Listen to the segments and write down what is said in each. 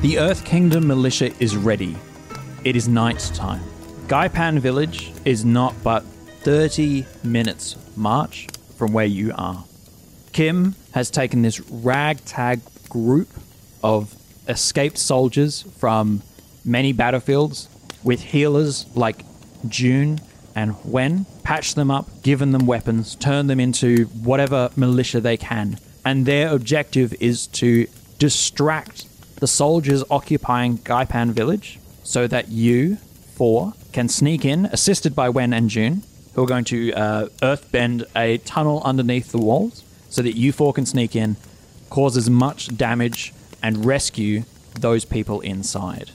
The Earth Kingdom militia is ready. It is night time. Gaipan village is not but 30 minutes march from where you are. Kim has taken this ragtag group of escaped soldiers from many battlefields with healers like June and Wen, patched them up, given them weapons, turned them into whatever militia they can. And their objective is to distract the soldiers occupying Gaipan village so that you four can sneak in, assisted by Wen and June, who are going to uh, earthbend a tunnel underneath the walls so that you four can sneak in, cause as much damage, and rescue those people inside.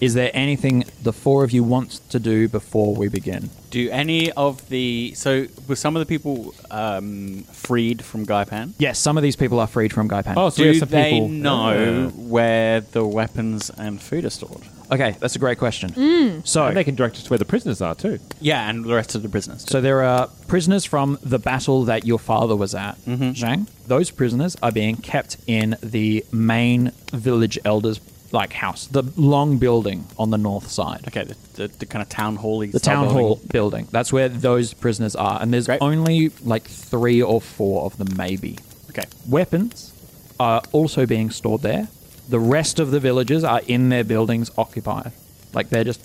Is there anything the four of you want to do before we begin? Do any of the so were some of the people um, freed from Gaipan? Yes, some of these people are freed from Gaipan. Oh, so we have Do some they people. know where the weapons and food are stored? Okay, that's a great question. So, And they can direct us to where the prisoners are too. Yeah, and the rest of the prisoners. So there are prisoners from the battle that your father was at, Mm-hmm. Zhang. Those prisoners are being kept in the main village elders like house, the long building on the north side. okay, the, the, the kind of town hall. The town hall building. That's where those prisoners are, and there's Great. only like three or four of them, maybe. Okay, Weapons are also being stored there. The rest of the villagers are in their buildings occupied. Like they're just,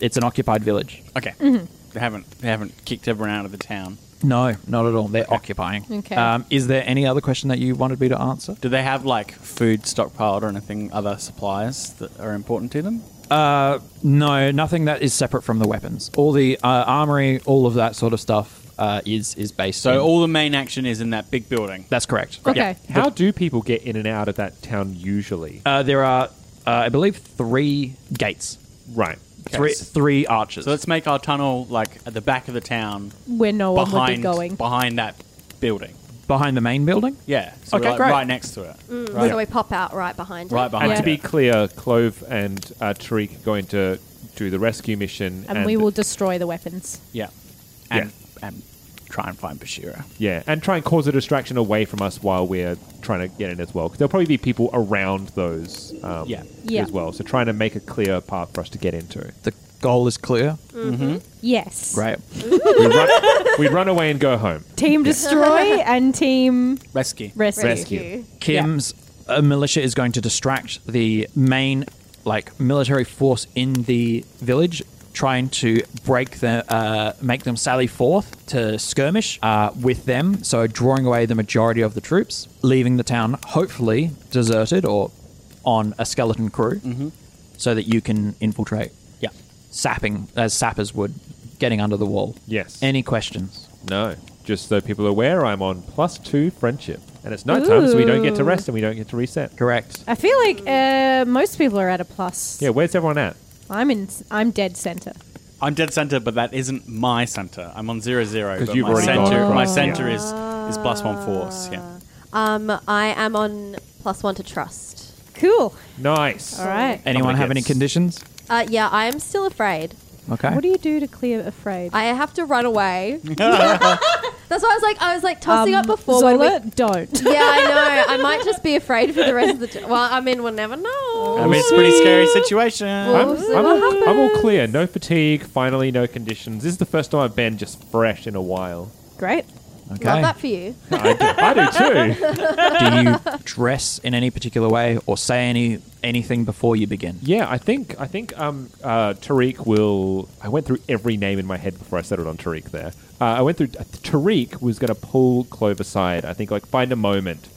it's an occupied village. okay. Mm-hmm. They haven't they haven't kicked everyone out of the town. No, not at all. They're occupying. Okay. Um, is there any other question that you wanted me to answer? Do they have like food stockpiled or anything, other supplies that are important to them? Uh, no, nothing that is separate from the weapons. All the uh, armory, all of that sort of stuff uh, is is based. So in- all the main action is in that big building. that's correct. Okay. How do people get in and out of that town usually? Uh, there are, uh, I believe, three gates, right. Three three arches. So let's make our tunnel like at the back of the town, Where no one would be behind going. behind that building. behind the main building. Yeah, so Okay, we're like great. right next to it. Mm, Right. So we pop out right behind Right it. behind And Yeah. to be clear, Clove and uh, Tariq are going to do the rescue mission, and, we will destroy the weapons. Yeah, and and try and find Bashira. yeah, and try and cause a distraction away from us while we're trying to get in as well. Because there'll probably be people around those, um, Yeah. Yeah. as well. So trying to make a clear path for us to get into. The goal is clear. Yes. Great. We run, we run away and go home. Team destroy and team Rescue. rescue. Rescue. Kim's uh, militia is going to distract the main like military force in the village trying to break them, uh, make them sally forth to skirmish uh, with them so drawing away the majority of the troops leaving the town hopefully deserted or on a skeleton crew so that you can infiltrate Yeah. sapping as sappers would getting under the wall Yes. any questions No. Just so people are aware, I'm on plus two friendship. And it's nighttime, so we don't get to rest and we don't get to reset. Correct. I feel like uh, most people are at a plus. Yeah, where's everyone at? I'm in. I'm dead center. I'm dead center, but that isn't my center. I'm on zero zero. 'Cause but you've my already center, gone my across. center is is plus one force. Yeah. Um, I am on plus one to trust. Cool. Nice. All right. Anyone have any gets- conditions? Uh, yeah, I am still afraid. Okay. What do you do to clear afraid? I have to run away. That's why I was like, I was like tossing Um, up before. when we- Zola, don't. yeah, I know. I might just be afraid for the rest of the. T- well, I mean, we'll never know. I mean, it's a pretty scary situation. Well, I'm, see I'm, what all, I'm all happens. clear. No fatigue. Finally, no conditions. This is the first time I've been just fresh in a while. Great. Okay. Love that for you. I do, I do too. do you dress in any particular way or say any anything before you begin? Yeah, I think I think um, uh, Tariq will. I went through every name in my head before I settled on Tariq. There, uh, I went through. Uh, Tariq was going to pull Clover aside. I think like find a moment,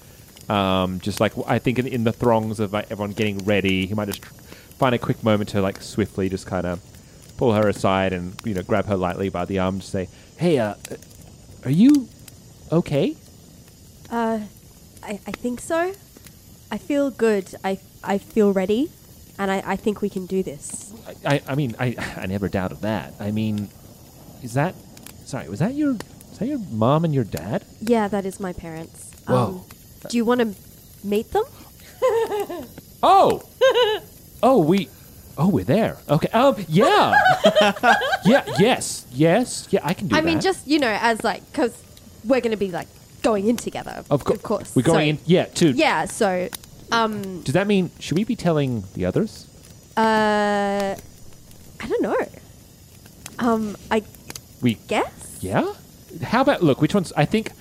um, just like I think in, in the throngs of like, everyone getting ready, he might just tr- find a quick moment to like swiftly just kind of pull her aside and you know grab her lightly by the arm and say, "Hey, uh, are you okay?" Uh, I, I think so. I feel good. I, I feel ready, and I, I think we can do this. I, I, I mean, I, I never doubted that. I mean, is that sorry? Was that your is that your mom and your dad? Yeah, that is my parents. Um, Whoa. do you want to meet them? Oh, oh, we, oh, we're there. Okay. Um, yeah, yeah, yes, yes, yeah. I can do that. I that. mean, just you know, as like because we're going to be like going in together. of, cour- of course. We're going So- in. Yeah. too. Yeah. So, um, Does that mean should we be telling the others? uh, I don't know. Um, I We guess. yeah. How about look? Which ones? I think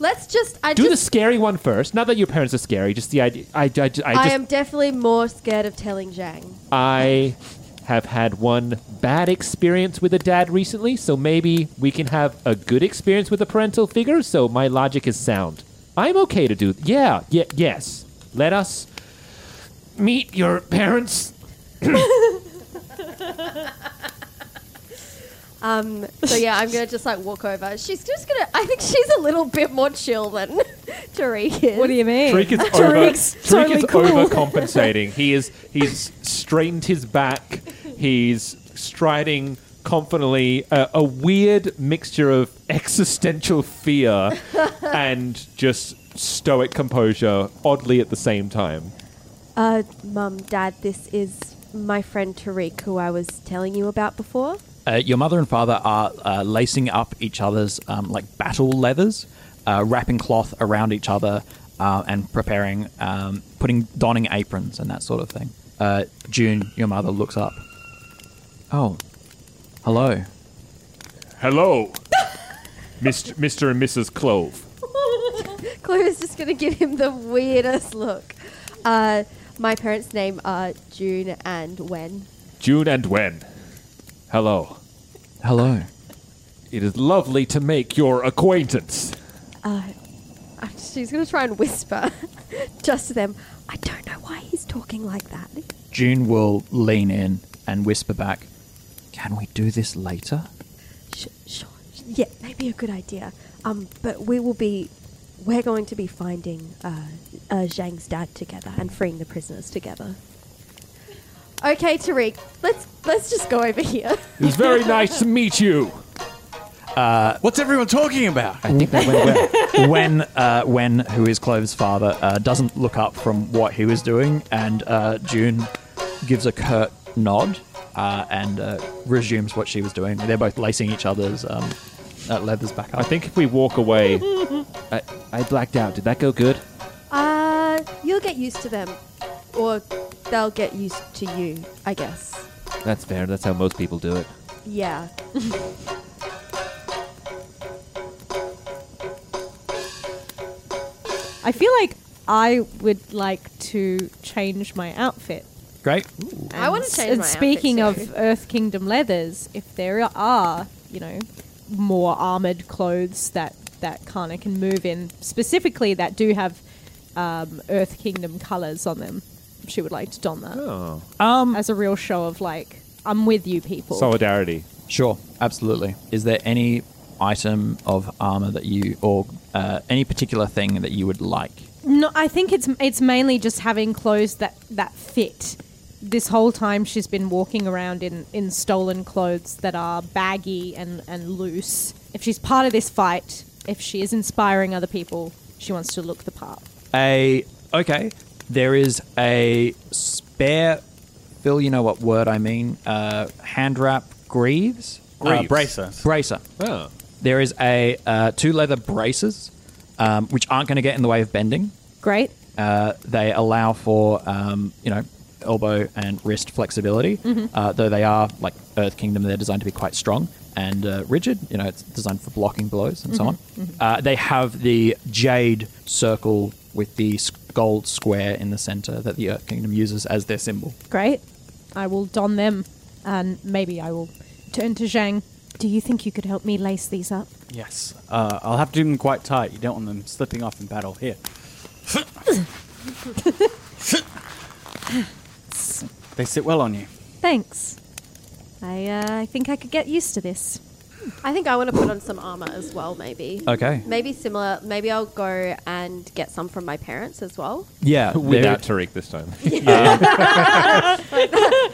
Let's just. I do the scary one first. Not that your parents are scary. Just the idea. I, I, I just. I am definitely more scared of telling Zhang. I have had one bad experience with a dad recently, so maybe we can have a good experience with a parental figure. So my logic is sound. I'm okay to do. Yeah, yeah, yes. Let us meet your parents. Um, so yeah, I'm gonna just like walk over. She's just gonna. I think she's a little bit more chill than Tariq is. What do you mean? Tariq is over. Tariq's Tariq totally is cool. overcompensating. he is. He's strained his back. He's striding confidently. A, a weird mixture of existential fear and just stoic composure, oddly at the same time. Uh, Mum, Dad, this is my friend Tariq, who I was telling you about before. Uh, your mother and father are uh, lacing up each other's um, like battle leathers, uh, wrapping cloth around each other, uh, and preparing, um, putting donning aprons and that sort of thing. Uh, June, your mother looks up. Oh, hello. Hello, Mr. Mr. and Mrs. Clove. Clove is just gonna give him the weirdest look. Uh, my parents' name are June and Wen. June and Wen. Hello. Hello. It is lovely to make your acquaintance. Uh, she's gonna try and whisper just to them. I don't know why he's talking like that. June will lean in and whisper back, Can we do this later? Sh- sure. Yeah, maybe a good idea. Um, but we will be. We're going to be finding uh, uh, Zhang's dad together and freeing the prisoners together. Okay, Tariq, let's let's just go over here. It was very nice to meet you. What's everyone talking about? I think that went well. when uh, when who is Clove's father uh, doesn't look up from what he was doing, and uh, June gives a curt nod uh, and uh, resumes what she was doing. They're both lacing each other's um, uh, leathers back up. I think if we walk away, I, I blacked out. Did that go good? Uh, you'll get used to them, or they'll get used to you, I guess. That's fair. That's how most people do it. Yeah. I feel like I would like to change my outfit. Great. I wanna And- change and my speaking too. of Earth Kingdom leathers, if there are, you know, more armored clothes that that kind of can move in, specifically that do have um, Earth Kingdom colors on them, she would like to don that Oh. Um, as a real show of like, I'm with you, people. Solidarity. sure, absolutely. Is there any item of armor that you or uh, any particular thing that you would like? No, I think it's it's mainly just having clothes that that fit. This whole time she's been walking around in, in stolen clothes that are baggy and, and loose. If she's part of this fight, if she is inspiring other people, she wants to look the part. A okay. There is a spare. Phil, you know what word I mean? Uh, hand wrap greaves. Uh, bracer. Bracer. Oh. There is a uh, two leather braces, um, which aren't going to get in the way of bending. Great. Uh, they allow for um, you know elbow and wrist flexibility, uh, though they are like Earth Kingdom. They're designed to be quite strong and uh, rigid. You know, it's designed for blocking blows and so on. Uh, they have the jade circle with the gold square in the center that the Earth Kingdom uses as their symbol. Great. I will don them and maybe I will turn to Zhang. Do you think you could help me lace these up? Yes. Uh, I'll have to do them quite tight. You don't want them slipping off in battle. Here. They sit well on you. Thanks. I uh, I think I could get used to this. I think I want to put on some armor as well, maybe. Okay. Maybe similar. Maybe I'll go and get some from my parents as well. Yeah, Without Tariq this time.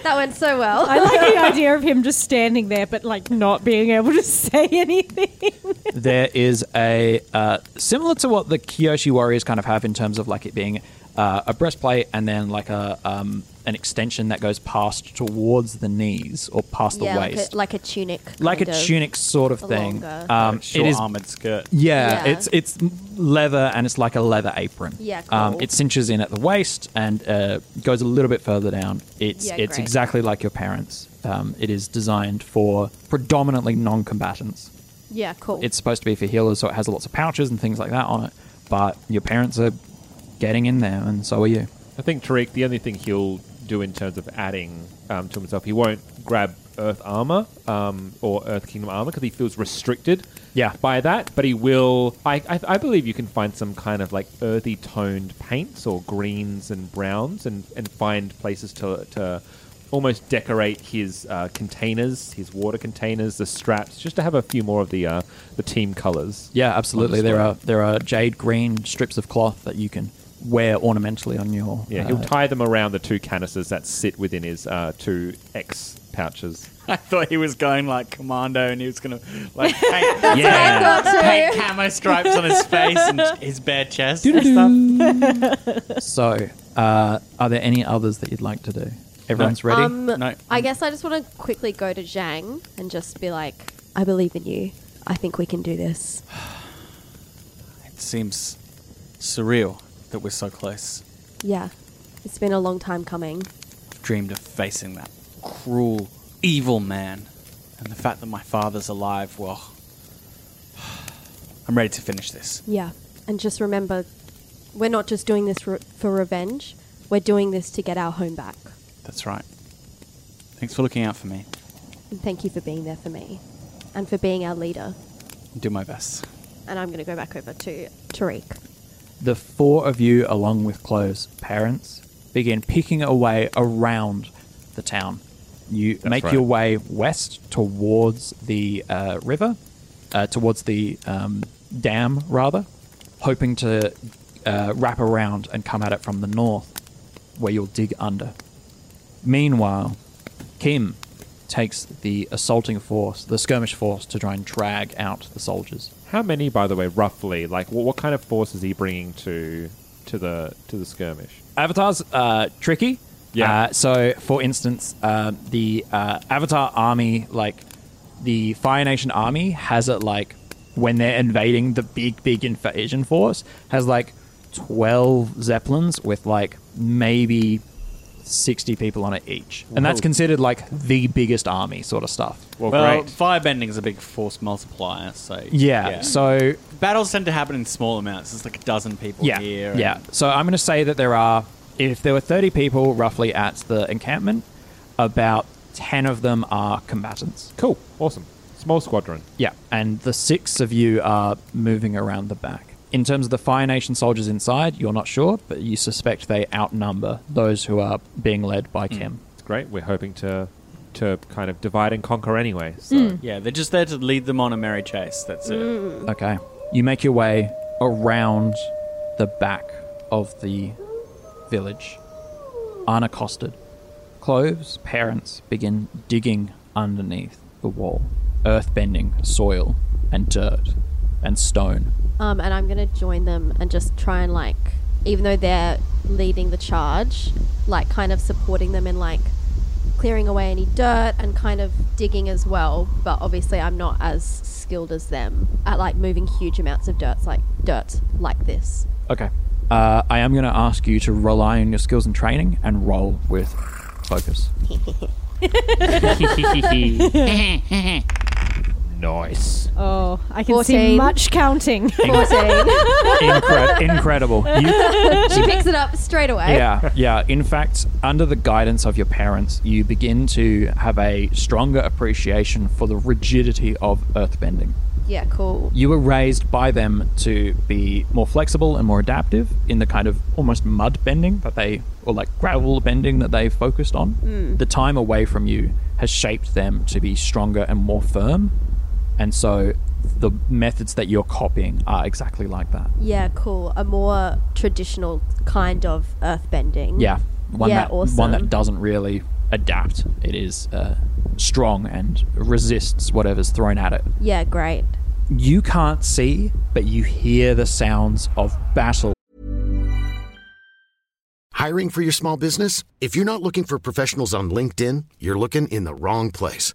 That went so well. I like the idea of him just standing there but like not being able to say anything. there is a uh, similar to what the Kyoshi warriors kind of have in terms of like it being uh, a breastplate and then like a um, an extension that goes past towards the knees or past yeah, the like waist, a, like a tunic. like a of. tunic sort of thing. longer. Um, Short it is armored skirt. yeah, Yeah. it's it's leather and it's like a leather apron. Yeah, Um, it cinches in at the waist and uh, goes a little bit further down. It's Yeah, it's great. exactly like your parents. Um, it is designed for predominantly non-combatants. Yeah, cool. It's supposed to be for healers, so it has lots of pouches and things like that on it. But your parents are getting in there, and so are you. I think Tariq, the only thing he'll do in terms of adding um, to himself, he won't grab Earth armor um, or Earth Kingdom armor because he feels restricted Yeah. by that. But he will. I, I, I believe you can find some kind of like earthy toned paints or greens and browns and, and find places to, to almost decorate his uh, containers, his water containers, the straps, just to have a few more of the uh, the team colors. Yeah, absolutely. There are there are jade green strips of cloth that you can wear ornamentally on your. Yeah, uh, he'll tie them around the two canisters that sit within his uh, two X pouches. I thought he was going like commando and he was going to like paint, yeah. paint camo stripes on his face and his bare chest and stuff. so, uh, are there any others that you'd like to do? Everyone's ready. Um, No. I guess I just want to quickly go to Zhang and just be like, I believe in you. I think we can do this. It seems surreal that we're so close. Yeah. It's been a long time coming. I've dreamed of facing that cruel, evil man. And the fact that my father's alive, well, I'm ready to finish this. Yeah. And just remember, we're not just doing this re- for revenge. We're doing this to get our home back. That's right. Thanks for looking out for me. And thank you for being there for me. And for being our leader. Do my best. And I'm going to go back over to Tariq. The four of you, along with Clove's parents, begin picking away around the town. You That's make right. your way west towards the uh, river, uh, towards the um, dam, rather, hoping to uh, wrap around and come at it from the north, where you'll dig under. Meanwhile, Kim takes the assaulting force, the skirmish force, to try and drag out the soldiers. How many, by the way, roughly? Like, what, what kind of force is he bringing to to the to the skirmish? Avatar's uh, tricky. Yeah. Uh, so, for instance, uh, the uh, Avatar army, like the Fire Nation army, has it like when they're invading the big, big invasion force, has like twelve zeppelins with like maybe sixty people on it each, and that's considered like the biggest army sort of stuff. Well, Well, great. firebending is a big force multiplier, so Yeah. So battles tend to happen in small amounts. It's like a dozen people yeah, here. and- yeah. So I'm going to say that there are, if there were 30 people roughly at the encampment, about 10 of them are combatants. Cool, awesome, small squadron. Yeah, and the six of you are moving around the back. In terms of the Fire Nation soldiers inside, you're not sure, but you suspect they outnumber those who are being led by hmm. Kim. It's great. We're hoping to to kind of divide and conquer anyway. So hmm. Yeah, they're just there to lead them on a merry chase. That's it. Hmm. Okay. You make your way around the back of the village, unaccosted. Clove's parents begin digging underneath the wall, earthbending soil and dirt and stone. Um, and I'm gonna join them and just try and like, even though they're leading the charge, like kind of supporting them in like clearing away any dirt and kind of digging as well. But obviously, I'm not as skilled as them at like moving huge amounts of dirt, like dirt like this. Okay. Uh, I am going to ask you to rely on your skills and training and roll with focus. nice. Oh, I can 14. see much counting. 14. Incre- incredible. You, she picks it up straight away. yeah, yeah. In fact, under the guidance of your parents, you begin to have a stronger appreciation for the rigidity of earthbending. Yeah, cool. You were raised by them to be more flexible and more adaptive in the kind of almost mud bending that they, or like gravel bending that they focused on. Hmm. The time away from you has shaped them to be stronger and more firm. And so the methods that you're copying are exactly like that. Yeah, cool. A more traditional kind of earthbending. Yeah. One Yeah, that one that doesn't really adapt. It is uh, strong and resists whatever's thrown at it. Yeah, great. You can't see, but you hear the sounds of battle Hiring for your small business? If you're not looking for professionals on LinkedIn, you're looking in the wrong place.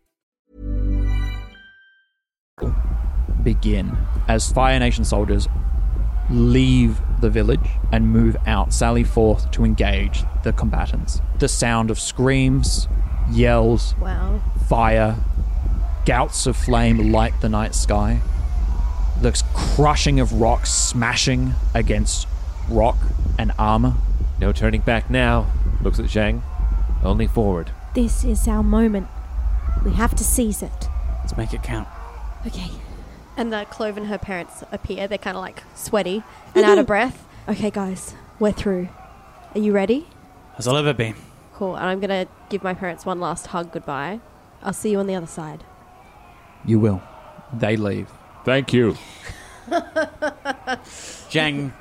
Begin as Fire Nation soldiers leave the village and move out, sally forth to engage the combatants. The sound of screams, yells, Wow. fire, gouts of flame light the night sky. The crushing of rocks smashing against rock and armor. No turning back now. Looks at Zhang. Only forward. This is our moment. We have to seize it. Let's make it count. Okay. And the Clove and her parents appear. They're kind of like sweaty and out of breath. Okay, guys, we're through. Are you ready? As I'll ever be. Cool. And I'm going to give my parents one last hug goodbye. I'll see you on the other side. You will. They leave. Thank you. Zhang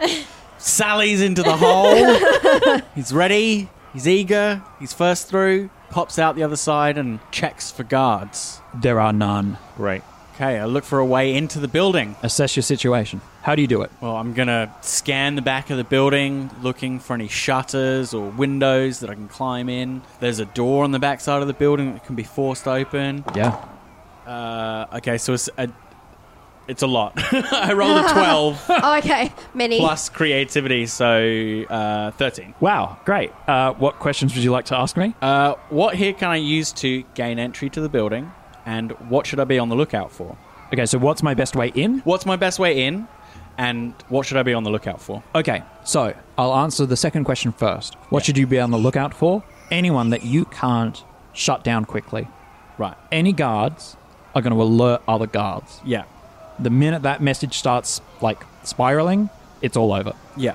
sallies into the hole. he's ready. He's eager. He's first through. Pops out the other side and checks for guards. There are none. Great. Okay, I look for a way into the building. Assess your situation. How do you do it? Well, I'm gonna scan the back of the building, looking for any shutters or windows that I can climb in. There's a door on the back side of the building that can be forced open. Yeah. Uh, okay, so it's a, it's a lot. I rolled a 12 oh, okay. Many. plus creativity, so uh, 13. Wow, great. Uh, what questions would you like to ask me? Uh, what here can I use to gain entry to the building, and what should I be on the lookout for? Okay, so what's my best way in? What's my best way in, and what should I be on the lookout for? Okay, so I'll answer the second question first. What Yeah. should you be on the lookout for? Anyone that you can't shut down quickly. Right. Any guards are going to alert other guards. Yeah. The minute that message starts like spiraling, it's all over. Yeah.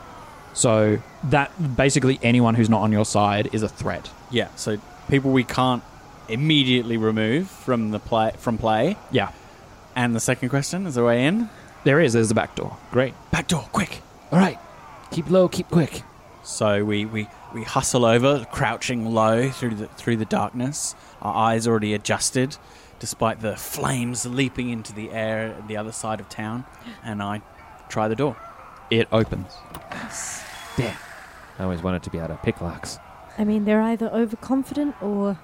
So that basically anyone who's not on your side is a threat. Yeah. So people we can't immediately remove from the play from play. Yeah, And the second question is there a way in? there is. There's a back door. Great. Back door, quick. All right. Keep low, keep quick. So we, we, we hustle over, crouching low through the through the darkness. Our eyes already adjusted, despite the flames leaping into the air at the other side of town. And I try the door. It opens. Damn. I always wanted to be out of picklocks. I mean, they're either overconfident or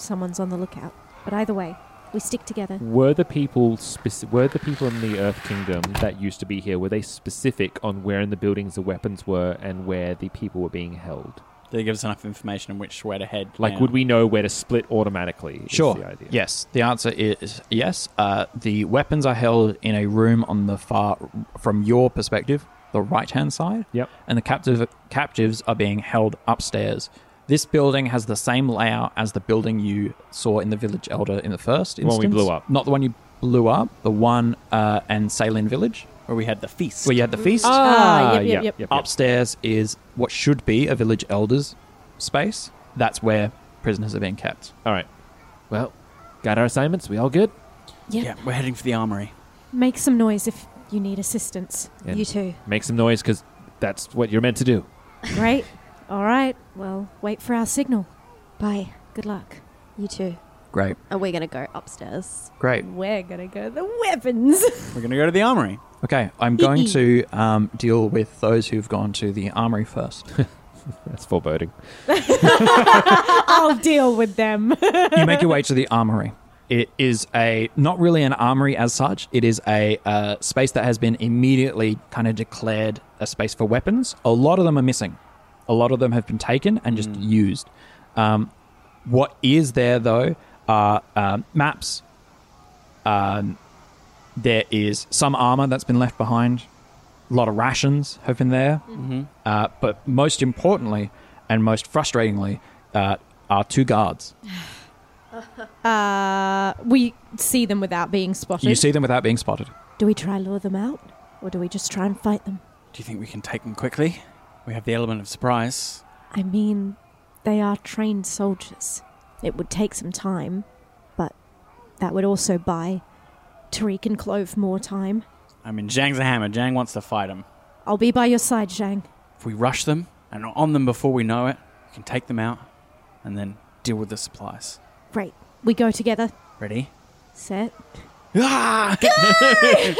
someone's on the lookout. But either way, we stick together. Were the people speci- were the people in the Earth Kingdom that used to be here? Were they specific on where in the buildings the weapons were and where the people were being held? Did it give us enough information in which way to head? Like, now? would we know where to split automatically? is Sure. the idea. Yes. The answer is yes. Uh, the weapons are held in a room on the far, from your perspective, the right hand side. Yep. And the captive captives are being held upstairs. This building has the same layout as the building you saw in the village elder in the first The one we blew up. Not the one you blew up. The one uh, in Salin Village where we had the feast. where you had the feast. Ah, yep, yep, yep. Upstairs is what should be a village elder's space. That's where prisoners are being kept. All right. Well, got our assignments. We all good? Yep. Yeah, we're heading for the armory. Make some noise if you need assistance. And You too. Make some noise because that's what you're meant to do. Right? All right. Well, wait for our signal. Bye. Good luck. You too. Great. And we're gonna go upstairs. Great. We're gonna go the weapons. We're going to go to the armory. Okay, I'm going to um, deal with those who've gone to the armory first. That's foreboding. I'll deal with them. you make your way to the armory. It is a not really an armory as such. It is a uh, space that has been immediately kind of declared a space for weapons. A lot of them are missing. A lot of them have been taken and just used. Um, what is there though are um, maps. Um, there is some armor that's been left behind. A lot of rations have been there. Mm-hmm. Uh, but most importantly, and most frustratingly, uh, are two guards. Uh, we see them without being spotted. You see them without being spotted. Do we try lure them out? Or do we just try and fight them? Do you think we can take them quickly? We have the element of surprise. I mean, they are trained soldiers. It would take some time, but that would also buy Tariq and Clove more time. I mean, Zhang's a hammer. Zhang wants to fight him. I'll be by your side, Zhang. If we rush them and are on them before we know it, we can take them out and then deal with the supplies. Great. We go together. Ready? Set. Ah!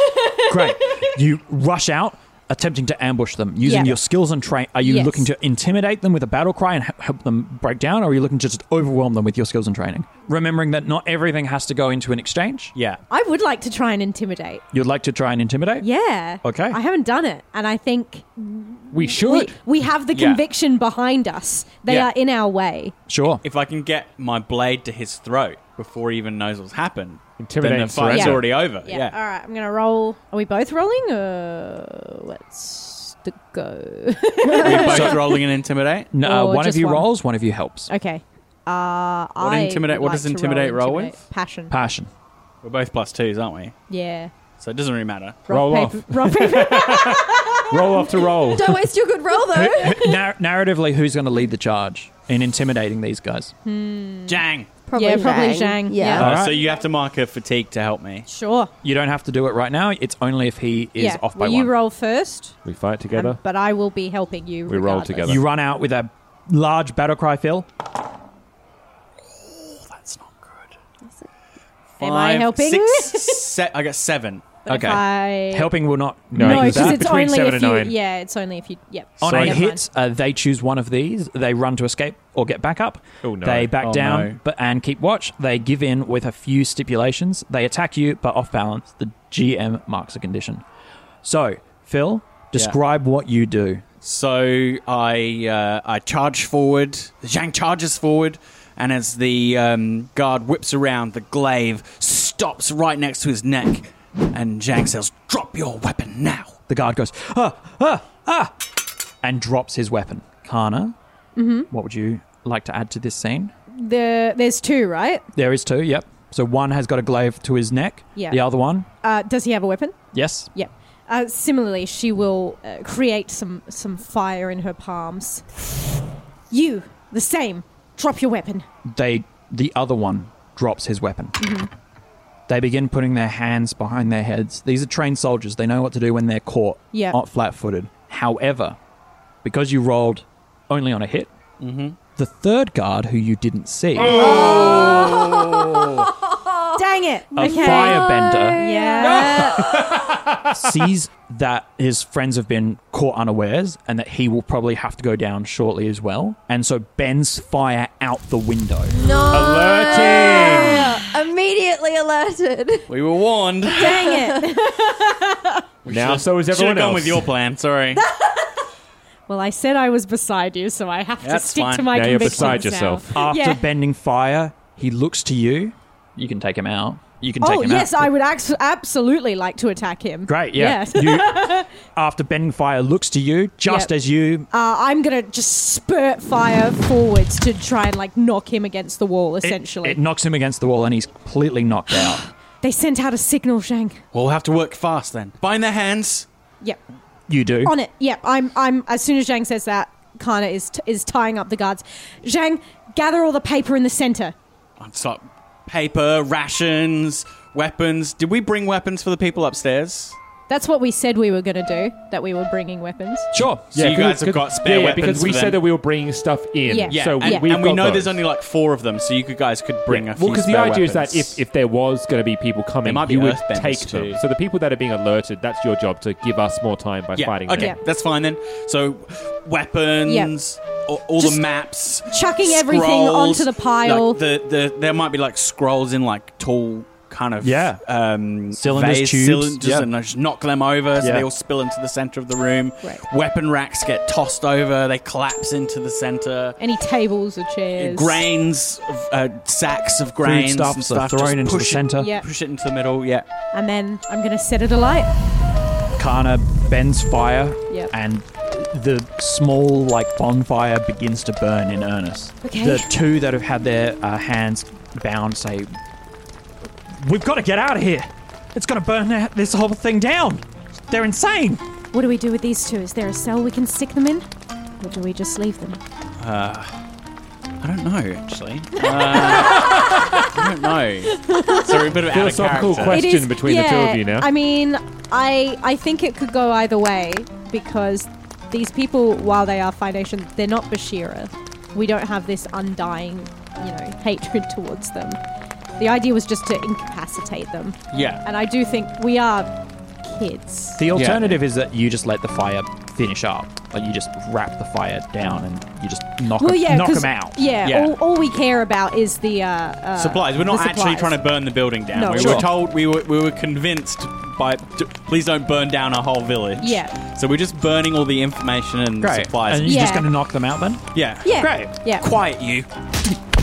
Great. You rush out, attempting to ambush them using Yeah. your skills and train. Are you Yes. looking to intimidate them with a battle cry and help them break down, or are you looking to just overwhelm them with your skills and training? Remembering that not everything has to go into an exchange. Yeah. I would like to try and intimidate. You'd like to try and intimidate? Yeah. Okay. I haven't done it, and I think We we, should. we have the Yeah. conviction behind us. They Yeah. are in our way. Sure. If I can get my blade to his throat before he even knows what's happened, Intimidate then the and fight's surrender. already over. Yeah. Yeah. All right. I'm gonna roll. Are we both rolling? Uh, let's to go. Are we both rolling and intimidate? No, uh, Or one of you one? rolls, one of you helps. okay. Uh, I intimidate- what like does intimidate roll intimidate. with? Passion. Passion. We're both plus twos, aren't we? yeah. So it doesn't really matter. Rock, Roll paper, rock, paper. roll off to roll. Don't waste your good roll though. Nar- narratively, who's going to lead the charge in intimidating these guys? Zhang! Probably Yeah, probably Zhang. Yeah. Yeah. Uh, Alright. So you have to mark a fatigue to help me. sure. You don't have to do it right now. It's only if he is yeah. off by Will you one. roll first? We fight together. Um, but I will be helping you. We roll regardless. together. You run out with a large battle cry, Phil. That's not good. Am I helping? Six, se- I got seven. But Okay. If I Helping will not. No, No, because because it's between only seven if and you. nine. Yeah, it's only if you. Yep. On So a hit, uh, they choose one of these. They run to escape or get back up. Oh, no. They back Oh, down no. but and keep watch. They give in with a few stipulations. They attack you, but off balance. The GM marks a condition. So, Phil, describe what you do. So I uh, I charge forward. Zhang charges forward, and as the um, guard whips around, the glaive stops right next to his neck, and Zhang says, "Drop your weapon now." The guard goes, ah, ah, ah, and drops his weapon. Kana, Mm-hmm. what would you like to add to this scene? The, there's two, right? There is two, yep. So one has got a glaive to his neck. Yeah. The other one, Uh, does he have a weapon? yes. Yep. Uh, similarly, she will uh, create some some fire in her palms. You, the same. Drop your weapon. They, the other one drops his weapon. They begin putting their hands behind their heads. These are trained soldiers. They know what to do when they're caught, Yeah. not flat-footed. However, because you rolled only on a hit, mm-hmm. the third guard who you didn't see Dang oh! Dang it. A okay. firebender Yeah. sees that his friends have been caught unawares and that he will probably have to go down shortly as well. And so bends fire out the window. No. Alerting! Immediately alerted. We were warned. Dang it. now, so is Should have everyone gone else. with your plan. Sorry. Well, I said I was beside you, so I have to stick fine. to my Now you're convictions beside now. yourself. After Yeah. bending fire, he looks to you. You can take him out. You can take Oh him yes, out. I would ax- absolutely like to attack him. Great, yeah. Yes. You, after bending fire, looks to you just Yep. as you. Uh, I'm gonna just spurt fire forwards to try and like knock him against the wall. it- Essentially, it, knocks him against the wall, and he's completely knocked out. they sent out a signal, Zhang. we'll have to work fast then. Bind their hands. Yep, You do. on it. Yep, I'm. I'm. As soon as Zhang says that, Kana is t- is tying up the guards. Zhang, gather all the paper in the center. It's like paper, rations, weapons. Did we bring weapons for the people upstairs? That's what we said we were gonna do. That we were bringing weapons. Sure. So you guys have got spare yeah, weapons because we for said them? that we were bringing stuff in. Yeah. Yeah, So and, we've and we got know there's only like four of them, so you could guys could bring a few Well, because the spare idea is that weapons. if, if there was going to be people coming, might be you would earthbenders take too. them. So the people that are being alerted, that's your job to give us more time by yeah, fighting okay, them. that's fine then. So weapons, all, all the maps, chucking everything scrolls, onto the pile. Like the, the there might be like scrolls in like tall kind of Yeah. um, Cylinders, vase tubes, cylinders, yep. and I just knock them over so Yeah. they all spill into the center of the room. Right. Weapon racks get tossed over; they collapse into the center. Any tables or chairs? Grains, of, uh, sacks of grains Foodstuffs and are stuff, thrown just into the push it- center. Yeah. Push it into the middle. Yeah. And then I'm gonna set it alight. Kana bends fire, Yep. and the small like bonfire begins to burn in earnest. Okay. The two that have had their uh, hands bound say, "We've got to get out of here. It's going to burn that- this whole thing down. They're insane." What do we do with these two? Is there a cell we can stick them in? Or do we just leave them? I don't know, actually. Uh, I don't know. So a bit of out of question It is- between the two of you now. I mean, I I think it could go either way because these people, while they are Fire Nation, they're not Bashira. We don't have this undying, you know, hatred towards them. The idea was just to incapacitate them, Yeah. and I do think we are kids. The alternative is that you just let the fire finish up. Like you just wrap the fire down and you just knock Well, them, yeah, knock 'cause- them out. Yeah, Yeah. All, all we care about is the uh, uh, supplies. We're not the actually supplies. trying to burn the building down. No, we sure. were told we were we were convinced by d- please don't burn down our whole village. Yeah. So we're just burning all the information and Great. supplies. And you're just going to knock them out then? yeah. Yeah, Great. Yeah, Quiet you.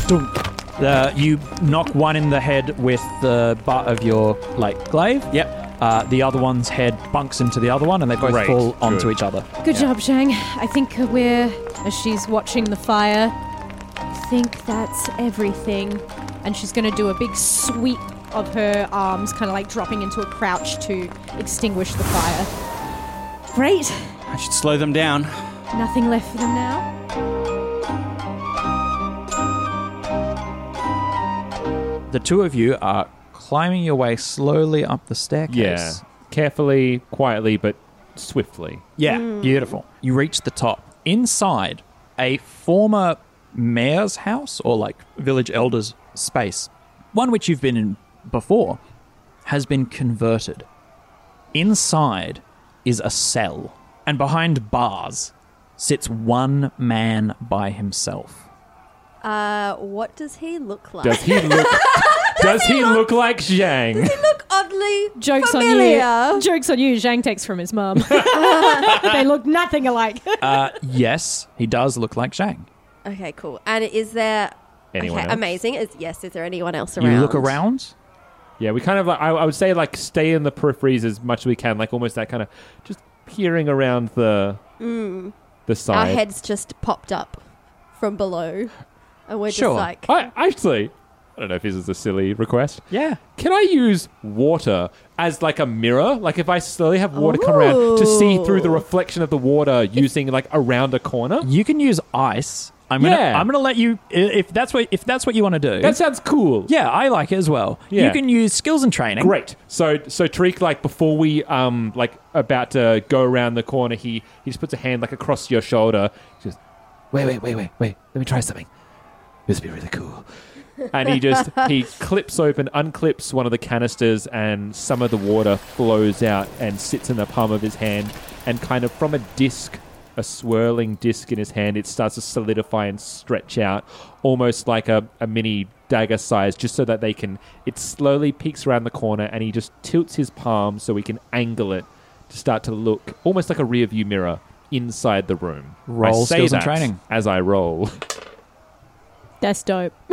Uh, you knock one in the head with the butt of your like glaive. Yep. Uh, the other one's head bunks into the other one, and they both Great. fall onto Good. each other. Good job, Zhang. I think we're as she's watching the fire. I think that's everything. and she's going to do a big sweep of her arms, kind of like dropping into a crouch to extinguish the fire. Great. I should slow them down. Nothing left for them now. The two of you are climbing your way slowly up the staircase. Yeah. Carefully, quietly, but swiftly. Yeah, beautiful. You reach the top. Inside, a former mayor's house or like village elder's space, one which you've been in before, has been converted. Inside is a cell, and behind bars sits one man by himself. Uh, what does he look like? Does he look? does he look like Zhang? Does he look oddly Jokes familiar? on you. Jokes on you. Zhang takes from his mum. they look nothing alike. Uh, yes, he does look like Zhang. Okay, cool. And is there Anyone okay, else? amazing? Is yes? Is there anyone else around? You look around. Yeah, we kind of like. I, I would say like stay in the peripheries as much as we can, like almost that kind of just peering around the the side. Our heads just popped up from below, and we're Sure. just like, I actually, I don't know if this is a silly request. Yeah. Can I use water as like a mirror? Like if I slowly have water come around to see through the reflection of the water using like around a corner? You can use ice. I'm gonna. Yeah. I'm gonna let you. i- If that's what. If that's what you want to do. That sounds cool. yeah, I like it as well. Yeah. You can use skills and training. Great. So so Tariq, like before we um like about to go around the corner, he he just puts a hand like across your shoulder. He goes, wait, wait, wait, wait, wait. Let me try something. This would be really cool. And he just he clips open, unclips one of the canisters, and some of the water flows out and sits in the palm of his hand, and kind of from a disc, a swirling disc in his hand, it starts to solidify and stretch out, almost like a, a mini dagger size, just so that they can. It slowly peeks around the corner, and he just tilts his palm so we can angle it to start to look almost like a rear view mirror inside the room. Roll I say skills and training. as I roll. That's dope.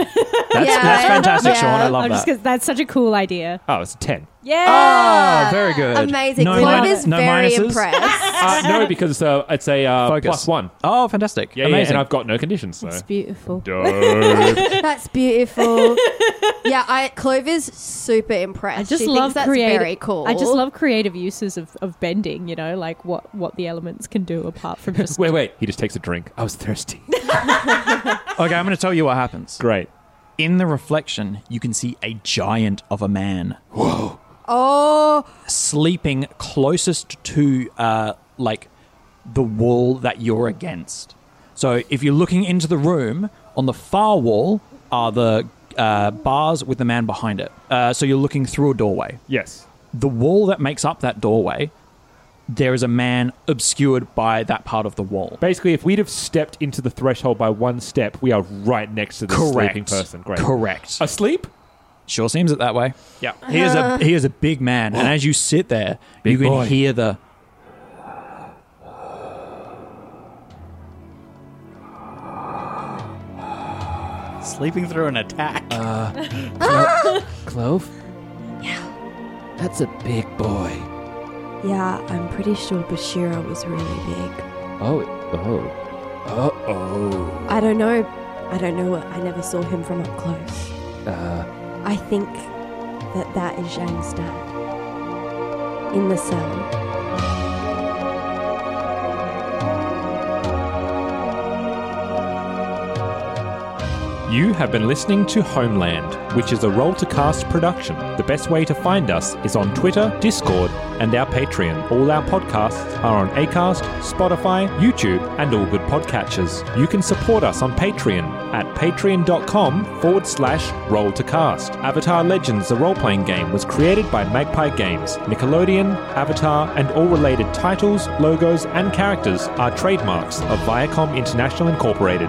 That's, Yeah. that's fantastic, Yeah. Sean. I love I'm just that. 'cause that's such a cool idea. Oh, it's a ten. Yeah. Oh, very good. Amazing. No Clove min- is no very minuses? impressed. Uh, no, because uh, it's a uh, Focus. plus one. Oh, fantastic. Yeah, yeah, Amazing. and I've got no conditions. So. It's beautiful. That's beautiful. yeah, I Clove's super impressed. I just she love thinks that's creative. very cool. I just love creative uses of, of bending. You know, like what what the elements can do apart from just. wait, wait. He just takes a drink. I was thirsty. okay, I'm going to tell you what happens. Great. In the reflection, you can see a giant of a man Whoa. Oh, sleeping closest to uh, like the wall that you're against. So if you're looking into the room, on the far wall are the uh, bars with the man behind it. Uh, so you're looking through a doorway. Yes. The wall that makes up that doorway, there is a man obscured by that part of the wall. Basically, if we'd have stepped into the threshold by one step, we are right next to the Correct. sleeping person. Great. Correct. Asleep? Sure seems it that way. Yeah. He is a uh-huh. he is a big man, and as you sit there, you can boy. hear the Sleeping through an attack. Uh, Clove? Yeah. That's a big boy. Yeah. I'm pretty sure Bashira was really big. Oh. Oh. Uh oh. I don't know. I don't know. I never saw him from up close. Uh. I think that that is Zhang's dad in the cell. You have been listening to Homeland, which is a Roll to Cast production. The best way to find us is on Twitter, Discord, and our Patreon. All our podcasts are on Acast, Spotify, YouTube, and all good podcatchers. You can support us on Patreon at patreon.com forward slash roll to cast. Avatar Legends, the role playing game, was created by Magpie Games. Nickelodeon, Avatar, and all related titles, logos, and characters are trademarks of Viacom International Incorporated.